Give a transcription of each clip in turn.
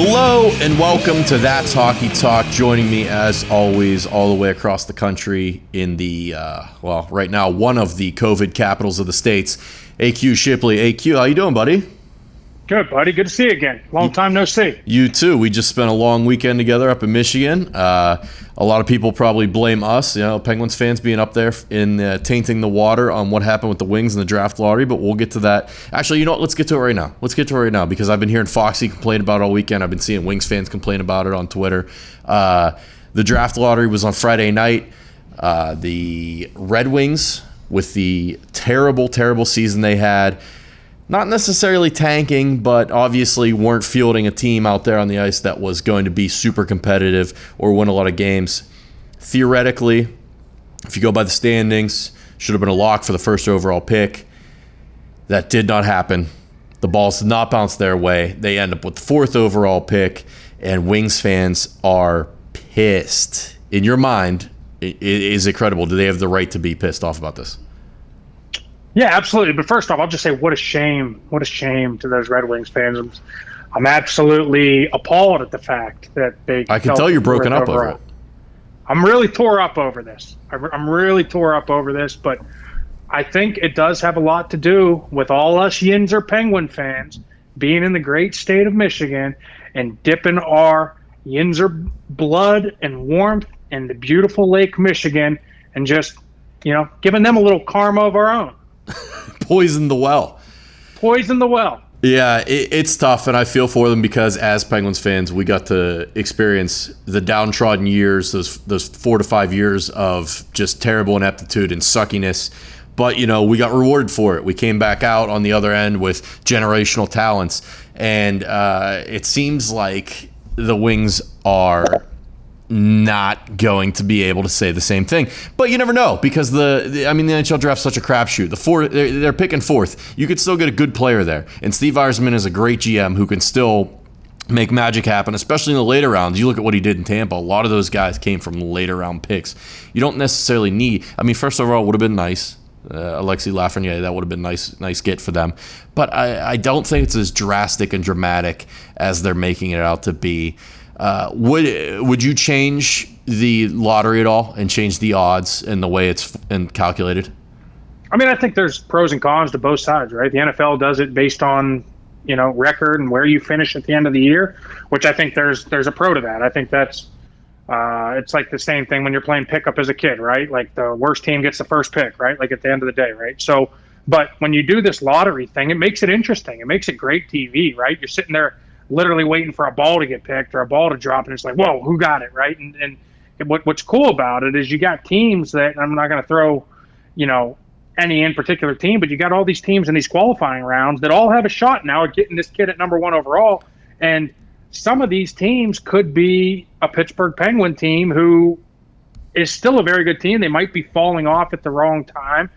Hello and welcome to That's Hockey Talk. Joining me as always, all the way across the country in the uh, well, right now one of the COVID capitals of the states, AQ Shipley. AQ, how you doing, buddy? Good, buddy. Good to see you again. Long time no see. You too. We just spent a long weekend together up in Michigan. Uh, a lot of people probably blame us, you know, Penguins fans being up there in uh, tainting the water on what happened with the Wings and the draft lottery. But we'll get to that. Actually, you know what? Let's get to it right now. Let's get to it right now because I've been hearing Foxy complain about it all weekend. I've been seeing Wings fans complain about it on Twitter. Uh, the draft lottery was on Friday night. Uh, the Red Wings, with the terrible, terrible season they had not necessarily tanking, but obviously weren't fielding a team out there on the ice that was going to be super competitive or win a lot of games. Theoretically, if you go by the standings, should have been a lock for the first overall pick. That did not happen. The balls did not bounce their way. They end up with the fourth overall pick, and Wings fans are pissed. In your mind, is it credible? Do they have the right to be pissed off about this? Yeah, absolutely. But first off, I'll just say what a shame. What a shame to those Red Wings fans. I'm, I'm absolutely appalled at the fact that they. I can tell you're broken up over it. I'm really tore up over this. I'm really tore up over this, but I think it does have a lot to do with all us Yinzer Penguin fans being in the great state of Michigan and dipping our Yinzer blood and warmth in the beautiful Lake Michigan and just, you know, giving them a little karma of our own. poison the well. Poison the well. Yeah, it, it's tough, and I feel for them because as Penguins fans, we got to experience the downtrodden years, those those four to five years of just terrible ineptitude and suckiness. But you know, we got rewarded for it. We came back out on the other end with generational talents, and uh, it seems like the Wings are not going to be able to say the same thing. But you never know because the, the I mean the NHL draft's such a crapshoot. The four they're, they're, picking fourth. You could still get a good player there, and Steve Yzerman is a great GM who can still make magic happen, especially in the later rounds. You look at what he did in Tampa. A lot of those guys came from later round picks. You don't necessarily need. I mean, first overall would have been nice. Uh, Alexis Lafreniere, that would have been nice, nice get for them. But I, I don't think it's as drastic and dramatic as they're making it out to be. Uh, would would you change the lottery at all and change the odds and the way it's and calculated? I mean, I think there's pros and cons to both sides, right? The NFL does it based on you know record and where you finish at the end of the year, which I think there's there's a pro to that. I think that's uh, it's like the same thing when you're playing pickup as a kid, right? Like the worst team gets the first pick, right? Like at the end of the day, right? So, but when you do this lottery thing, it makes it interesting. It makes it great TV, right? You're sitting there literally waiting for a ball to get picked or a ball to drop, and it's like, whoa, who got it, right? And, and what, what's cool about it is you got teams that I'm not going to throw, you know, any in particular team, but you got all these teams in these qualifying rounds that all have a shot now at getting this kid at number one overall. And some of these teams could be a Pittsburgh Penguin team who is still a very good team. They might be falling off at the wrong time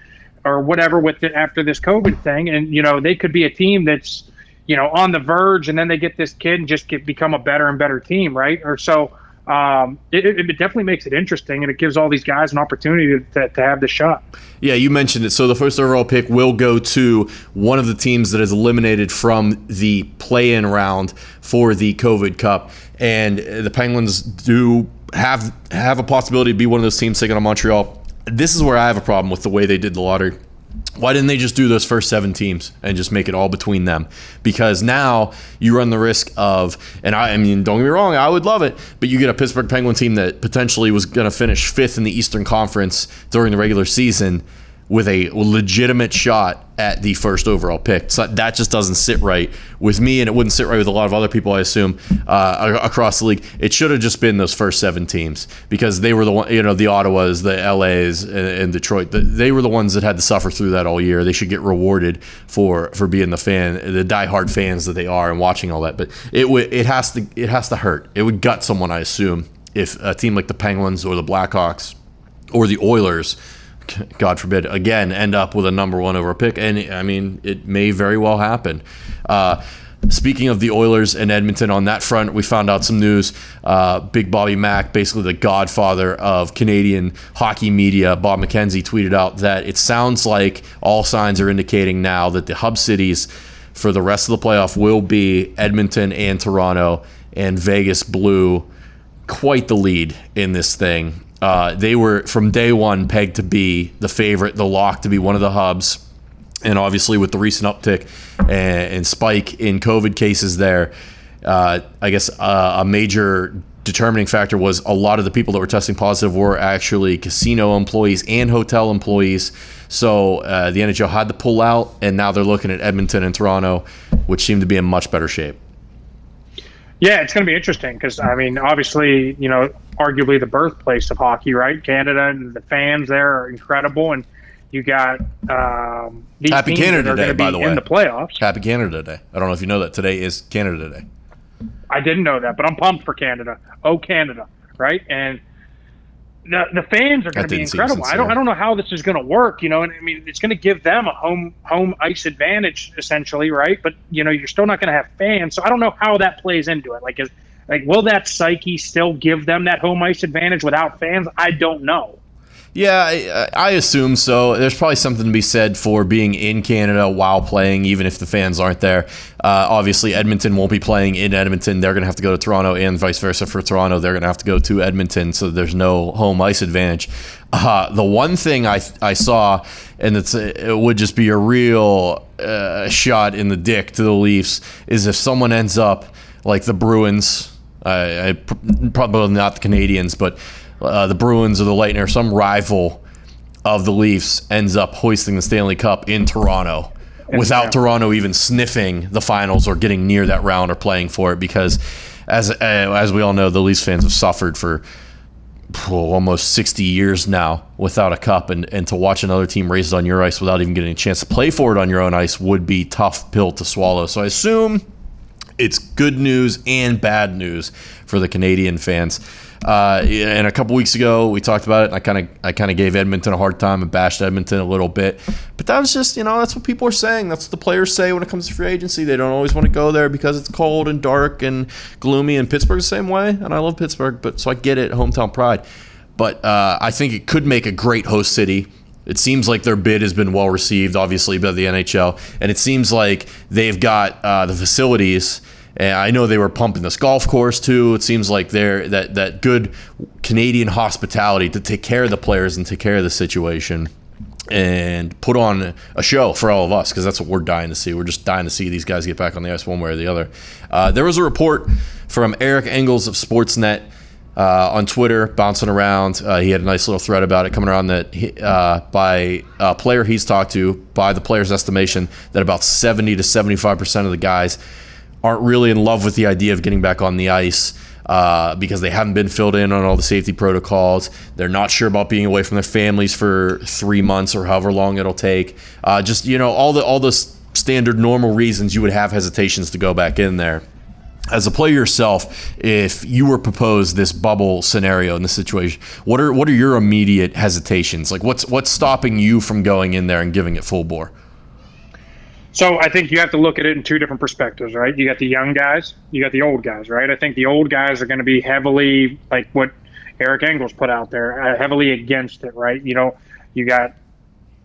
or whatever with it after this COVID thing. And, you know, they could be a team that's you know, on the verge, and then they get this kid and just get become a better and better team, right? Or so. Um, it, it, definitely makes it interesting, and it gives all these guys an opportunity to, to, have the shot. Yeah, you mentioned it. So the first overall pick will go to one of the teams that is eliminated from the play-in round for the COVID Cup, and the Penguins do have have a possibility to be one of those teams taking on Montreal. This is where I have a problem with the way they did the lottery why didn't they just do those first seven teams and just make it all between them? Because now you run the risk of, and I, I mean, don't get me wrong, I would love it, but you get a Pittsburgh Penguin team that potentially was going to finish fifth in the Eastern Conference during the regular season with a legitimate shot at the first overall pick. So that just doesn't sit right with me, and it wouldn't sit right with a lot of other people, I assume, uh, across the league. It should have just been those first seven teams because they were the one, you know, the Ottawas, the LAs, and, and Detroit. The, they were the ones that had to suffer through that all year. They should get rewarded for for being the fan, the diehard fans that they are, and watching all that. But it would, it has to, it has to hurt. It would gut someone, I assume, if a team like the Penguins or the Blackhawks or the Oilers God forbid, again end up with a number one over pick. And I mean, it may very well happen. Uh, Speaking of the Oilers and Edmonton on that front, we found out some news. Uh, Big Bobby Mack, basically the godfather of Canadian hockey media, Bob McKenzie tweeted out that it sounds like all signs are indicating now that the hub cities for the rest of the playoff will be Edmonton and Toronto and Vegas blew quite the lead in this thing. Uh, they were from day one pegged to be the favorite, the lock to be one of the hubs. And obviously, with the recent uptick and, and spike in COVID cases there, uh, I guess uh, a major determining factor was a lot of the people that were testing positive were actually casino employees and hotel employees. So uh, the NHL had to pull out, and now they're looking at Edmonton and Toronto, which seem to be in much better shape. Yeah, it's going to be interesting because I mean, obviously, you know, arguably the birthplace of hockey, right? Canada and the fans there are incredible, and you got um, these Happy Canada Day, by the way, in the playoffs. Happy Canada Day. I don't know if you know that today is Canada Day. I didn't know that, but I'm pumped for Canada. Oh, Canada, right? And the the fans are going to be incredible. I don't I don't know how this is going to work, you know. And I mean, it's going to give them a home home ice advantage essentially, right? But you know, you're still not going to have fans, so I don't know how that plays into it. Like, is like will that psyche still give them that home ice advantage without fans? I don't know. Yeah, I, I, assume so. There's probably something to be said for being in Canada while playing, even if the fans aren't there. Uh, obviously, Edmonton won't be playing in Edmonton. They're going to have to go to Toronto, and vice versa for Toronto. They're going to have to go to Edmonton, so there's no home ice advantage. Uh, the one thing I, I saw, and it would just be a real uh, shot in the dick to the Leafs, is if someone ends up like the Bruins, probably not the Canadiens, but uh, the Bruins or the Lightning or some rival of the Leafs ends up hoisting the Stanley Cup in Toronto without. Toronto even sniffing the finals or getting near that round or playing for it because as uh, as we all know the Leafs fans have suffered for oh, almost 60 years now without a cup and, and to watch another team raise it on your ice without even getting a chance to play for it on your own ice would be tough pill to swallow. So I assume it's good news and bad news for the Canadian fans. Uh, and a couple weeks ago, we talked about it. And I kind of, I kind of gave Edmonton a hard time and bashed Edmonton a little bit. But that was just, you know, that's what people are saying. That's what the players say when it comes to free agency. They don't always want to go there because it's cold and dark and gloomy. And Pittsburgh's the same way. And I love Pittsburgh, but so I get it, hometown pride. But uh, I think it could make a great host city. It seems like their bid has been well received, obviously, by the NHL, and it seems like they've got uh, the facilities and I know they were pumping this golf course too. It seems like they're that that good Canadian hospitality to take care of the players and take care of the situation and put on a show for all of us because that's what we're dying to see. We're just dying to see these guys get back on the ice one way or the other. Uh, there was a report from Eric Engels of Sportsnet uh, on Twitter bouncing around. Uh, he had a nice little thread about it coming around that he, uh, by a player he's talked to, by the player's estimation, that about 70 to 75 percent of the guys aren't really in love with the idea of getting back on the ice. Uh, because they haven't been filled in on all the safety protocols. They're not sure about being away from their families for three months or however long it'll take. Uh, just you know all the all the standard normal reasons you would have hesitations to go back in there. As a player yourself, if you were proposed this bubble scenario in this situation, what are what are your immediate hesitations? Like what's what's stopping you from going in there and giving it full bore? So I think you have to look at it in two different perspectives, right? You got the young guys, you got the old guys, right? I think the old guys are going to be heavily like what Eric Engels put out there, uh, heavily against it, right? You know, you got,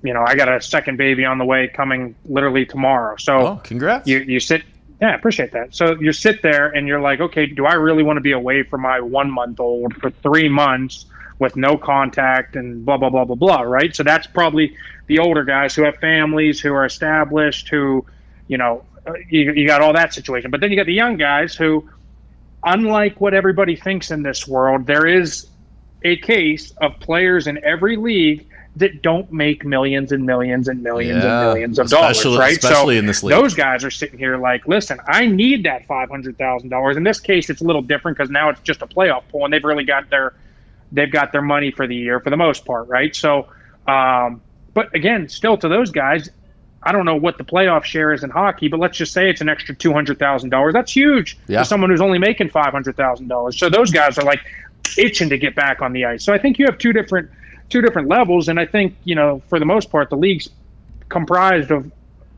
you know, I got a second baby on the way coming literally tomorrow. So oh, congrats. You you sit, yeah, I appreciate that. So you sit there and you're like, okay, do I really want to be away from my one month old for three months? With no contact and blah blah blah blah blah right so that's probably the older guys who have families, who are established, who, you know, uh, you, you got all that situation. But then you got the young guys who, unlike what everybody thinks in this world, there is a case of players in every league that don't make millions and millions and millions yeah, and millions of dollars, right? Especially so in this league. those guys are sitting here like, listen, I need that five hundred thousand dollars. In this case, it's a little different because now it's just a playoff pool, and they've really got their they've got their money for the year for the most part, right? So um, but again, still to those guys, I don't know what the playoff share is in hockey, but let's just say it's an extra two hundred thousand dollars. That's huge yeah. for someone who's only making five hundred thousand dollars. So those guys are like itching to get back on the ice. So I think you have two different two different levels, and I think you know for the most part the league's comprised of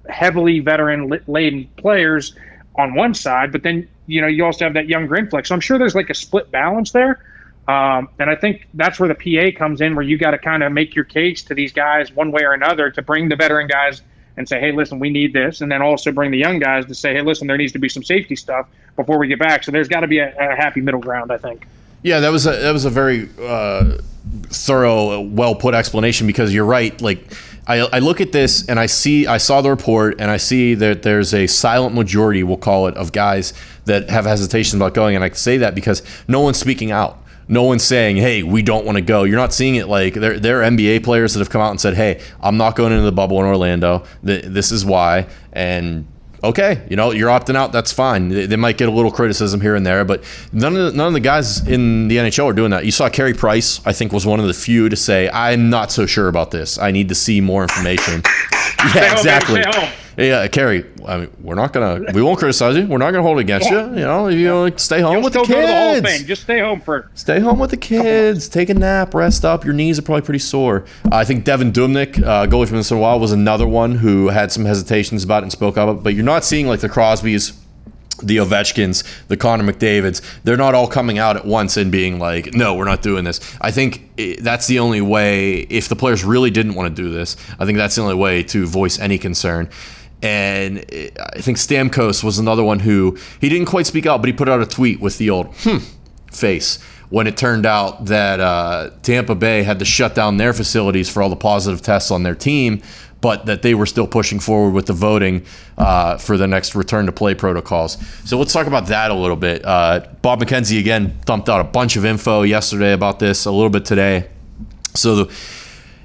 heavily veteran laden players on one side, but then you know you also have that young flex. So I'm sure there's like a split balance there. Um, and I think that's where the PA comes in, where you got to kind of make your case to these guys one way or another to bring the veteran guys and say, hey, listen, we need this, and then also bring the young guys to say, hey, listen, there needs to be some safety stuff before we get back. So there's got to be a, a, happy middle ground, I think. Yeah, that was a that was a very uh, thorough, well put explanation because you're right. Like I, I look at this and I see I saw the report and I see that there's a silent majority, we'll call it, of guys that have hesitations about going, and I say that because no one's speaking out no one's saying, "Hey, we don't want to go." You're not seeing it like there there are NBA players that have come out and said, "Hey, I'm not going into the bubble in Orlando. This is why." And okay, you know, you're opting out. That's fine. They, might get a little criticism here and there, but none of the, none of the guys in the NHL are doing that. You saw Carey Price, I think, was one of the few to say, "I'm not so sure about this. I need to see more information." yeah, exactly. Yeah, Carey. I mean, we're not gonna. We won't criticize you. We're not gonna hold it against you. You know, you know, stay home You'll with the kids. The Just stay home for. Stay home with the kids. Take a nap. Rest up. Your knees are probably pretty sore. Uh, I think Devin Dubnyk, uh, goalie from Minnesota Wild, was another one who had some hesitations about it and spoke up. But you're not seeing like the Crosbys the Ovechkins, the Connor McDavids, they're not all coming out at once and being like, no, we're not doing this. I think that's the only way, if the players really didn't want to do this, I think that's the only way to voice any concern. And I think Stamkos was another one who he didn't quite speak out, but he put out a tweet with the old hmm face when it turned out that uh, Tampa Bay had to shut down their facilities for all the positive tests on their team, but that they were still pushing forward with the voting uh, for the next return to play protocols. So let's talk about that a little bit. Uh, Bob McKenzie again dumped out a bunch of info yesterday about this, a little bit today. So the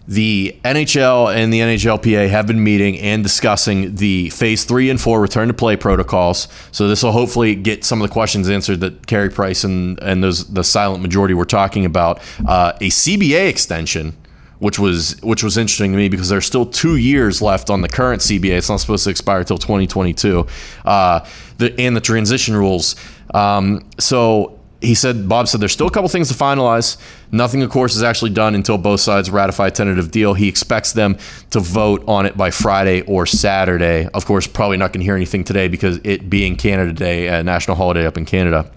the NHL and the NHLPA have been meeting and discussing the phase three and four return to play protocols. So this will hopefully get some of the questions answered that Carey Price and and those the silent majority were talking about. Uh, a CBA extension which was which was interesting to me because there's still two years left on the current CBA. It's not supposed to expire until 2022. Uh, the and the transition rules. Um, so he said, Bob said, there's still a couple things to finalize. Nothing, of course, is actually done until both sides ratify a tentative deal. He expects them to vote on it by Friday or Saturday. Of course, probably not going to hear anything today because it being Canada Day, a national holiday up in Canada.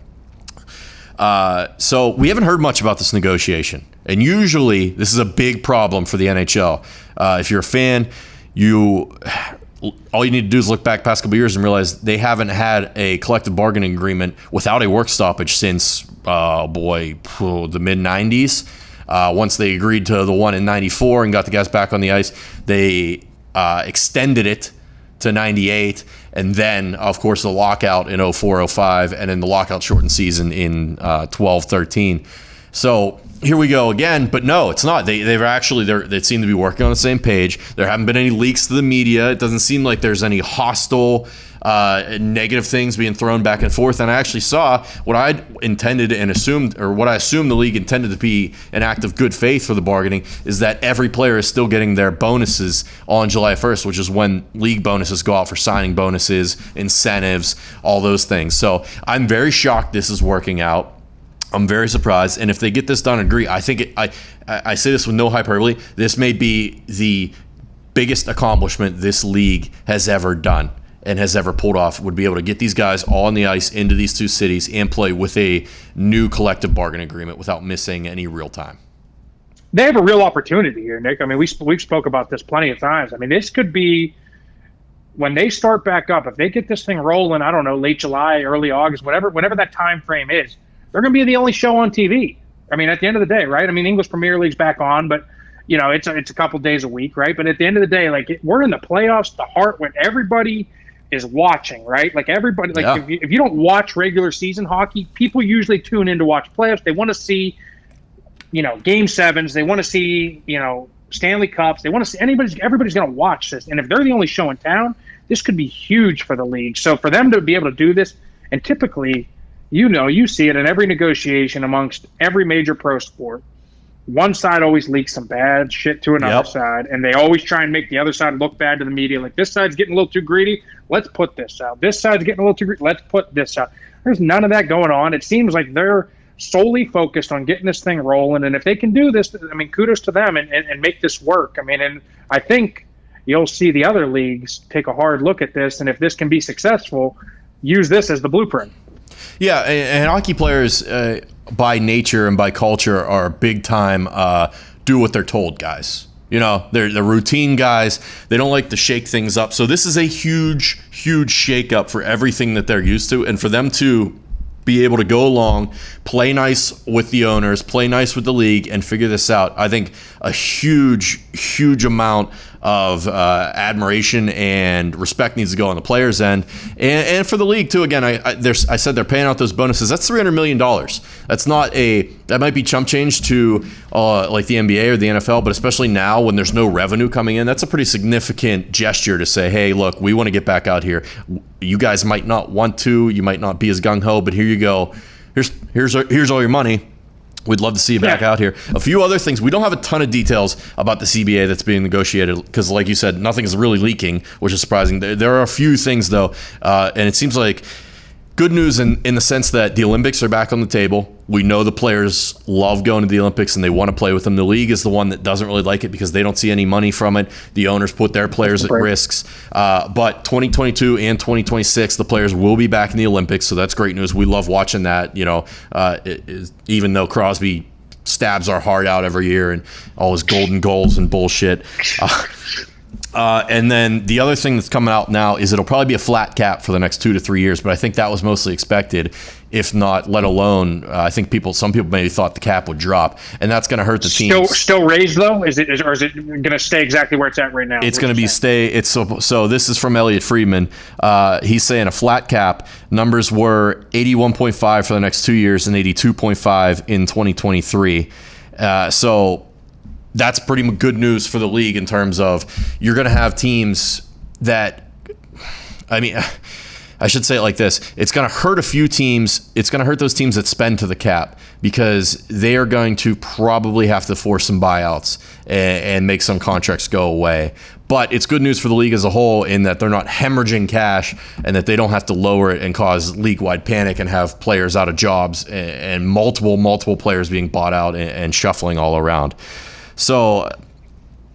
Uh, so we haven't heard much about this negotiation. And usually, this is a big problem for the NHL. Uh, if you're a fan, you all you need to do is look back past couple years and realize they haven't had a collective bargaining agreement without a work stoppage since, uh, boy, the mid 90s. Uh, once they agreed to the one in 94 and got the guys back on the ice, they uh, extended it to 98. And then, of course, the lockout in 04 05, and then the lockout shortened season in uh, 12 13. So here we go again. But no, it's not. They they've actually they seem to be working on the same page. There haven't been any leaks to the media. It doesn't seem like there's any hostile. Uh, negative things being thrown back and forth. And I actually saw what I intended and assumed, or what I assumed the league intended to be an act of good faith for the bargaining, is that every player is still getting their bonuses on July 1st, which is when league bonuses go out for signing bonuses, incentives, all those things. So I'm very shocked this is working out. I'm very surprised, and if they get this done agree, I think it, I I say this with no hyperbole. This may be the biggest accomplishment this league has ever done and has ever pulled off. Would be able to get these guys on the ice into these two cities and play with a new collective bargain agreement without missing any real time. They have a real opportunity here, Nick. I mean, we we've spoke about this plenty of times. I mean, this could be when they start back up. If they get this thing rolling, I don't know, late July, early August, whatever, whatever that time frame is they're going to be the only show on TV. I mean, at the end of the day, right? I mean, English Premier League's back on, but you know, it's a, it's a couple days a week, right? But at the end of the day, like we're in the playoffs, the heart when everybody is watching, right? Like everybody, like yeah. if, you, if you don't watch regular season hockey, people usually tune in to watch playoffs. They want to see, you know, game sevens. They want to see, you know, Stanley Cups. They want to see anybody's. Everybody's going to watch this, and if they're the only show in town, this could be huge for the league. So for them to be able to do this, and typically you know, you see it in every negotiation amongst every major pro sport. One side always leaks some bad shit to another yep. side, and they always try and make the other side look bad to the media. Like this side's getting a little too greedy. Let's put this out. This side's getting a little too greedy. Let's put this out. There's none of that going on. It seems like they're solely focused on getting this thing rolling. And if they can do this, I mean, kudos to them and, and, and make this work. I mean, and I think you'll see the other leagues take a hard look at this. And if this can be successful, use this as the blueprint. Yeah, and, and hockey players, uh, by nature and by culture, are big time uh, do what they're told guys. You know, they're the routine guys. They don't like to shake things up. So this is a huge, huge shakeup for everything that they're used to, and for them to be able to go along, play nice with the owners, play nice with the league, and figure this out. I think a huge, huge amount of uh, admiration and respect needs to go on the players' end, and, and for the league too. Again, I I, I said they're paying out those bonuses. That's three hundred million dollars. That's not a that might be chump change to uh, like the NBA or the NFL, but especially now when there's no revenue coming in, that's a pretty significant gesture to say, hey, look, we want to get back out here. You guys might not want to, you might not be as gung ho, but here you go. Here's here's here's all your money We'd love to see you back yeah. out here. A few other things. We don't have a ton of details about the CBA that's being negotiated because, like you said, nothing is really leaking, which is surprising. There, there are a few things, though, uh, and it seems like good news in, in the sense that the Olympics are back on the table. We know the players love going to the Olympics and they want to play with them. The league is the one that doesn't really like it because they don't see any money from it. The owners put their players at risks. Uh, but 2022 and 2026, the players will be back in the Olympics, so that's great news. We love watching that. You know, uh, even though Crosby stabs our heart out every year and all his golden goals and bullshit. Uh, uh, and then the other thing that's coming out now is it'll probably be a flat cap for the next two to three years, but I think that was mostly expected, if not, let alone, uh, I think people, some people maybe thought the cap would drop, and that's going to hurt the team. Still, still raised though, is it, is, or is it going to stay exactly where it's at right now? It's going to be stay. It's so. So this is from Elliot Friedman. Uh, he's saying a flat cap numbers were eighty-one point five for the next two years and eighty-two point five in twenty twenty-three. Uh, so that's pretty good news for the league in terms of you're going to have teams that, I mean, I should say it like this it's going to hurt a few teams. It's going to hurt those teams that spend to the cap because they are going to probably have to force some buyouts and, make some contracts go away. But it's good news for the league as a whole in that they're not hemorrhaging cash and that they don't have to lower it and cause league wide panic and have players out of jobs and, multiple, multiple players being bought out and shuffling all around. So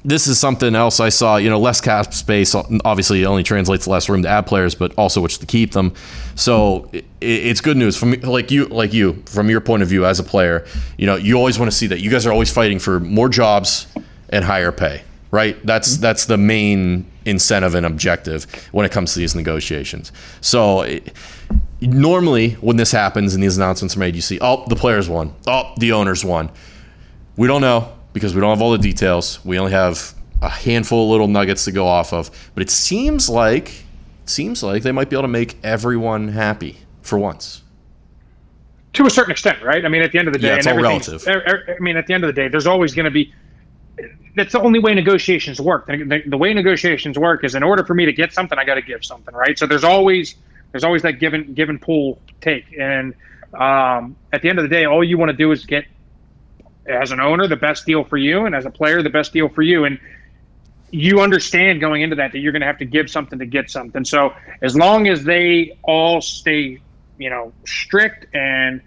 this is something else I saw. You know, less cap space obviously only translates less room to add players, but also which to keep them. So it, it's good news from like you, like you, from your point of view as a player. You know, you always want to see that. You guys are always fighting for more jobs and higher pay, right? That's that's the main incentive and objective when it comes to these negotiations. So. It, normally, when this happens and these announcements are made, you see, oh, the players won. Oh, the owners won. We don't know because we don't have all the details. We only have a handful of little nuggets to go off of. But it seems like seems like they might be able to make everyone happy for once. To a certain extent, right? I mean, at the end of the day, yeah, it's all relative. I mean, at the end of the day, there's always going to be. That's the only way negotiations work. The, the, way negotiations work is in order for me to get something, I got to give something, right? So there's always there's always that give and give and pull take, and um, at the end of the day, all you want to do is get as an owner, the best deal for you, and as a player, the best deal for you. And you understand going into that that you're going to have to give something to get something. So as long as they all stay, you know, strict and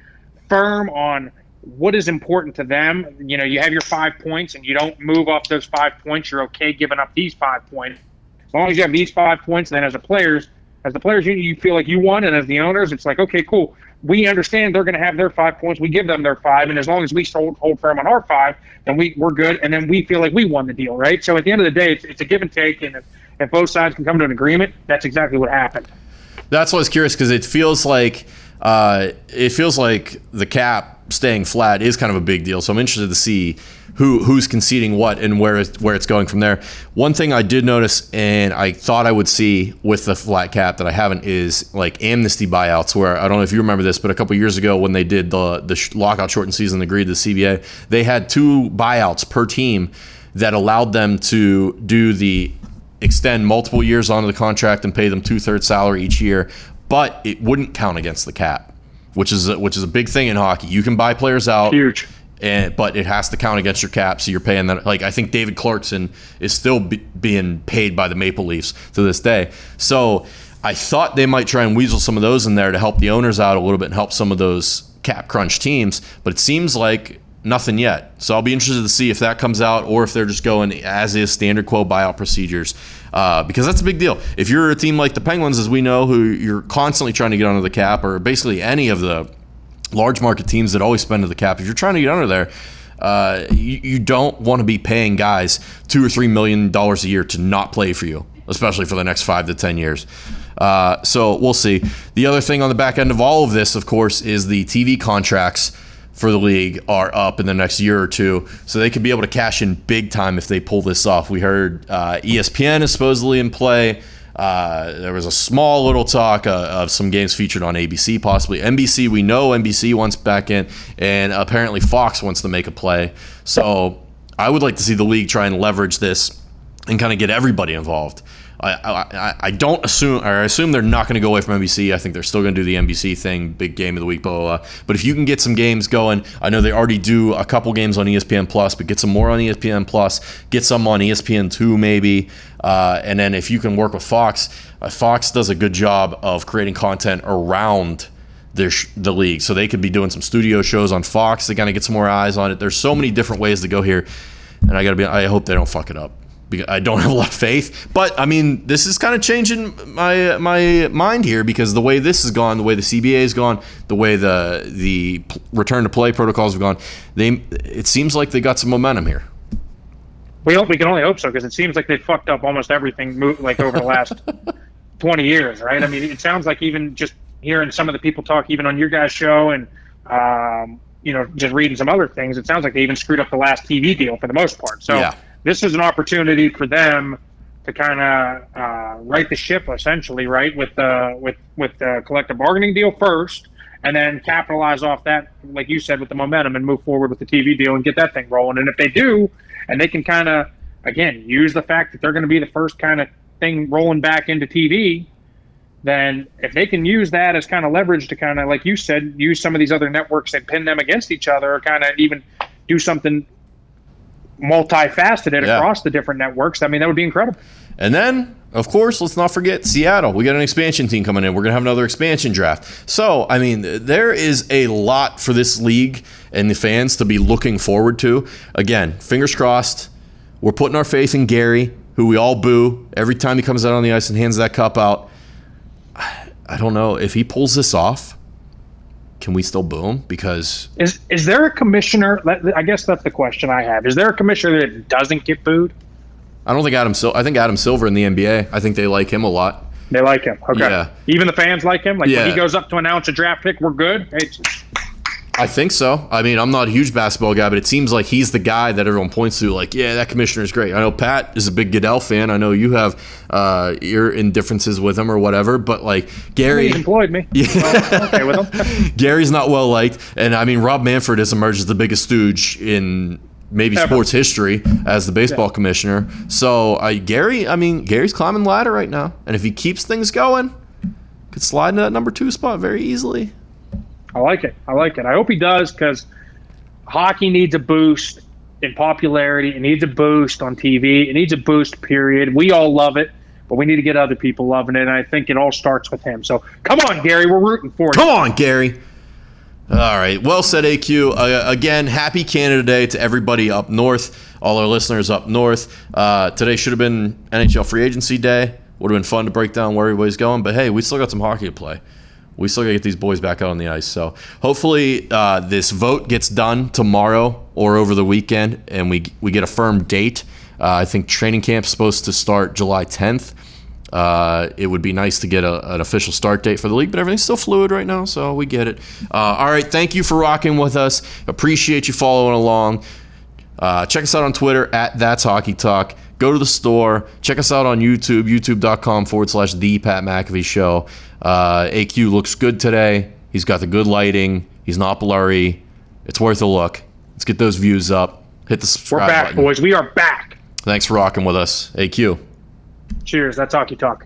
firm on what is important to them, you know, you have your five points and you don't move off those five points. You're okay giving up these five points. As long as you have these five points, then as a players, as the players, you, you feel like you won, and as the owners, it's like, okay, cool we understand they're going to have their five points. We give them their five, and as long as we hold, hold firm on our five, then we we're good, and then we feel like we won the deal, right? So at the end of the day, it's, it's a give and take, and if, if both sides can come to an agreement, that's exactly what happened. That's why I was curious because it feels like uh, it feels like the cap staying flat is kind of a big deal. So I'm interested to see who who's conceding what and where it's, where it's going from there. One thing I did notice and I thought I would see with the flat cap that I haven't is like amnesty buyouts. Where I don't know if you remember this, but a couple years ago when they did the the lockout shortened season, agreed to the CBA, they had two buyouts per team that allowed them to do the extend multiple years onto the contract and pay them two thirds salary each year, but it wouldn't count against the cap which is a, which is a big thing in hockey. You can buy players out, huge, and but it has to count against your cap. So you're paying that. Like I think David Clarkson is still be, being paid by the Maple Leafs to this day. So I thought they might try and weasel some of those in there to help the owners out a little bit and help some of those cap crunch teams. But it seems like nothing yet. So I'll be interested to see if that comes out or if they're just going as is standard quo buyout procedures. Uh, because that's a big deal. If you're a team like the Penguins, as we know, who you're constantly trying to get under the cap, or basically any of the large market teams that always spend to the cap, if you're trying to get under there, Uh, you, you don't want to be paying guys two or three million dollars a year to not play for you, especially for the next five to ten years. Uh, so we'll see. The other thing on the back end of all of this, of course, is the TV contracts for the league are up in the next year or two, so they could be able to cash in big time if they pull this off. We heard uh, ESPN is supposedly in play. Uh, there was a small little talk uh, of some games featured on ABC, possibly NBC. We know NBC wants back in, and apparently Fox wants to make a play. So I would like to see the league try and leverage this and kind of get everybody involved. I, I, I don't assume, or I assume they're not going to go away from NBC. I think they're still going to do the NBC thing, big game of the week, blah, blah, blah. But if you can get some games going, I know they already do a couple games on ESPN Plus, but get some more on ESPN Plus, get some on ESPN 2 maybe. Uh, and then if you can work with Fox, uh, Fox does a good job of creating content around their sh- the league. So they could be doing some studio shows on Fox to kind of get some more eyes on it. There's so many different ways to go here. And I got to be, I hope they don't fuck it up. I don't have a lot of faith, but I mean, this is kind of changing my my mind here because the way this has gone, the way the CBA has gone, the way the the return to play protocols have gone, they it seems like they got some momentum here. We hope we can only hope so because it seems like they fucked up almost everything like over the last twenty years, right? I mean, it sounds like even just hearing some of the people talk, even on your guys' show, and um, you know, just reading some other things, it sounds like they even screwed up the last TV deal for the most part. So. Yeah this is an opportunity for them to kind of uh, right the ship, essentially, right with the with with the collective bargaining deal first, and then capitalize off that, like you said, with the momentum and move forward with the TV deal and get that thing rolling. And if they do, and they can kind of again use the fact that they're going to be the first kind of thing rolling back into TV, then if they can use that as kind of leverage to kind of like you said, use some of these other networks and pin them against each other, or kind of even do something multifaceted yeah. across the different networks. I mean, that would be incredible. And then, of course, let's not forget Seattle. We got an expansion team coming in. We're going to have another expansion draft. So, I mean, there is a lot for this league and the fans to be looking forward to. Again, fingers crossed. We're putting our faith in Gary, who we all boo every time he comes out on the ice and hands that cup out. I don't know if he pulls this off can we still boom? Because is is there a commissioner? I guess that's the question I have. Is there a commissioner that doesn't get booed? I don't think Adam. Sil- I think Adam Silver in the NBA. I think they like him a lot. They like him. Okay. Yeah. Even the fans like him. Like yeah. when he goes up to announce a draft pick, we're good. Hey, I think so. I mean, I'm not a huge basketball guy, but it seems like he's the guy that everyone points to. Like, yeah, that commissioner is great. I know Pat is a big Goodell fan. I know you have uh, your indifferences with him or whatever, but like Gary he's employed me. Yeah, well, okay with him. Gary's not well liked, and I mean Rob Manfred has emerged as the biggest stooge in maybe Ever. sports history as the baseball yeah. commissioner. So uh, Gary, I mean Gary's climbing the ladder right now, and if he keeps things going, could slide into that number two spot very easily. I like it. I like it. I hope he does because hockey needs a boost in popularity. It needs a boost on TV. It needs a boost, period. We all love it, but we need to get other people loving it. And I think it all starts with him. So come on, Gary. We're rooting for you. Come on, Gary. All right. Well said, AQ. Uh, again, happy Canada Day to everybody up north, all our listeners up north. Uh, today should have been NHL free agency day. Would have been fun to break down where everybody's going, but hey, we still got some hockey to play we still got to get these boys back out on the ice. So hopefully uh, this vote gets done tomorrow or over the weekend, and we we get a firm date. Uh, I think training camp is supposed to start July 10th. Uh, it would be nice to get a, an official start date for the league, but everything's still fluid right now, so we get it. Uh, all right, thank you for rocking with us. Appreciate you following along. Uh, check us out on Twitter at That's Hockey Talk. Go to the store. Check us out on YouTube, youtube.com forward slash The Pat McAfee Show. Uh, AQ looks good today. He's got the good lighting. He's not blurry. It's worth a look. Let's get those views up. Hit the subscribe We're back, button. boys. We are back. Thanks for rocking with us. AQ. Cheers. That's Hockey Talk.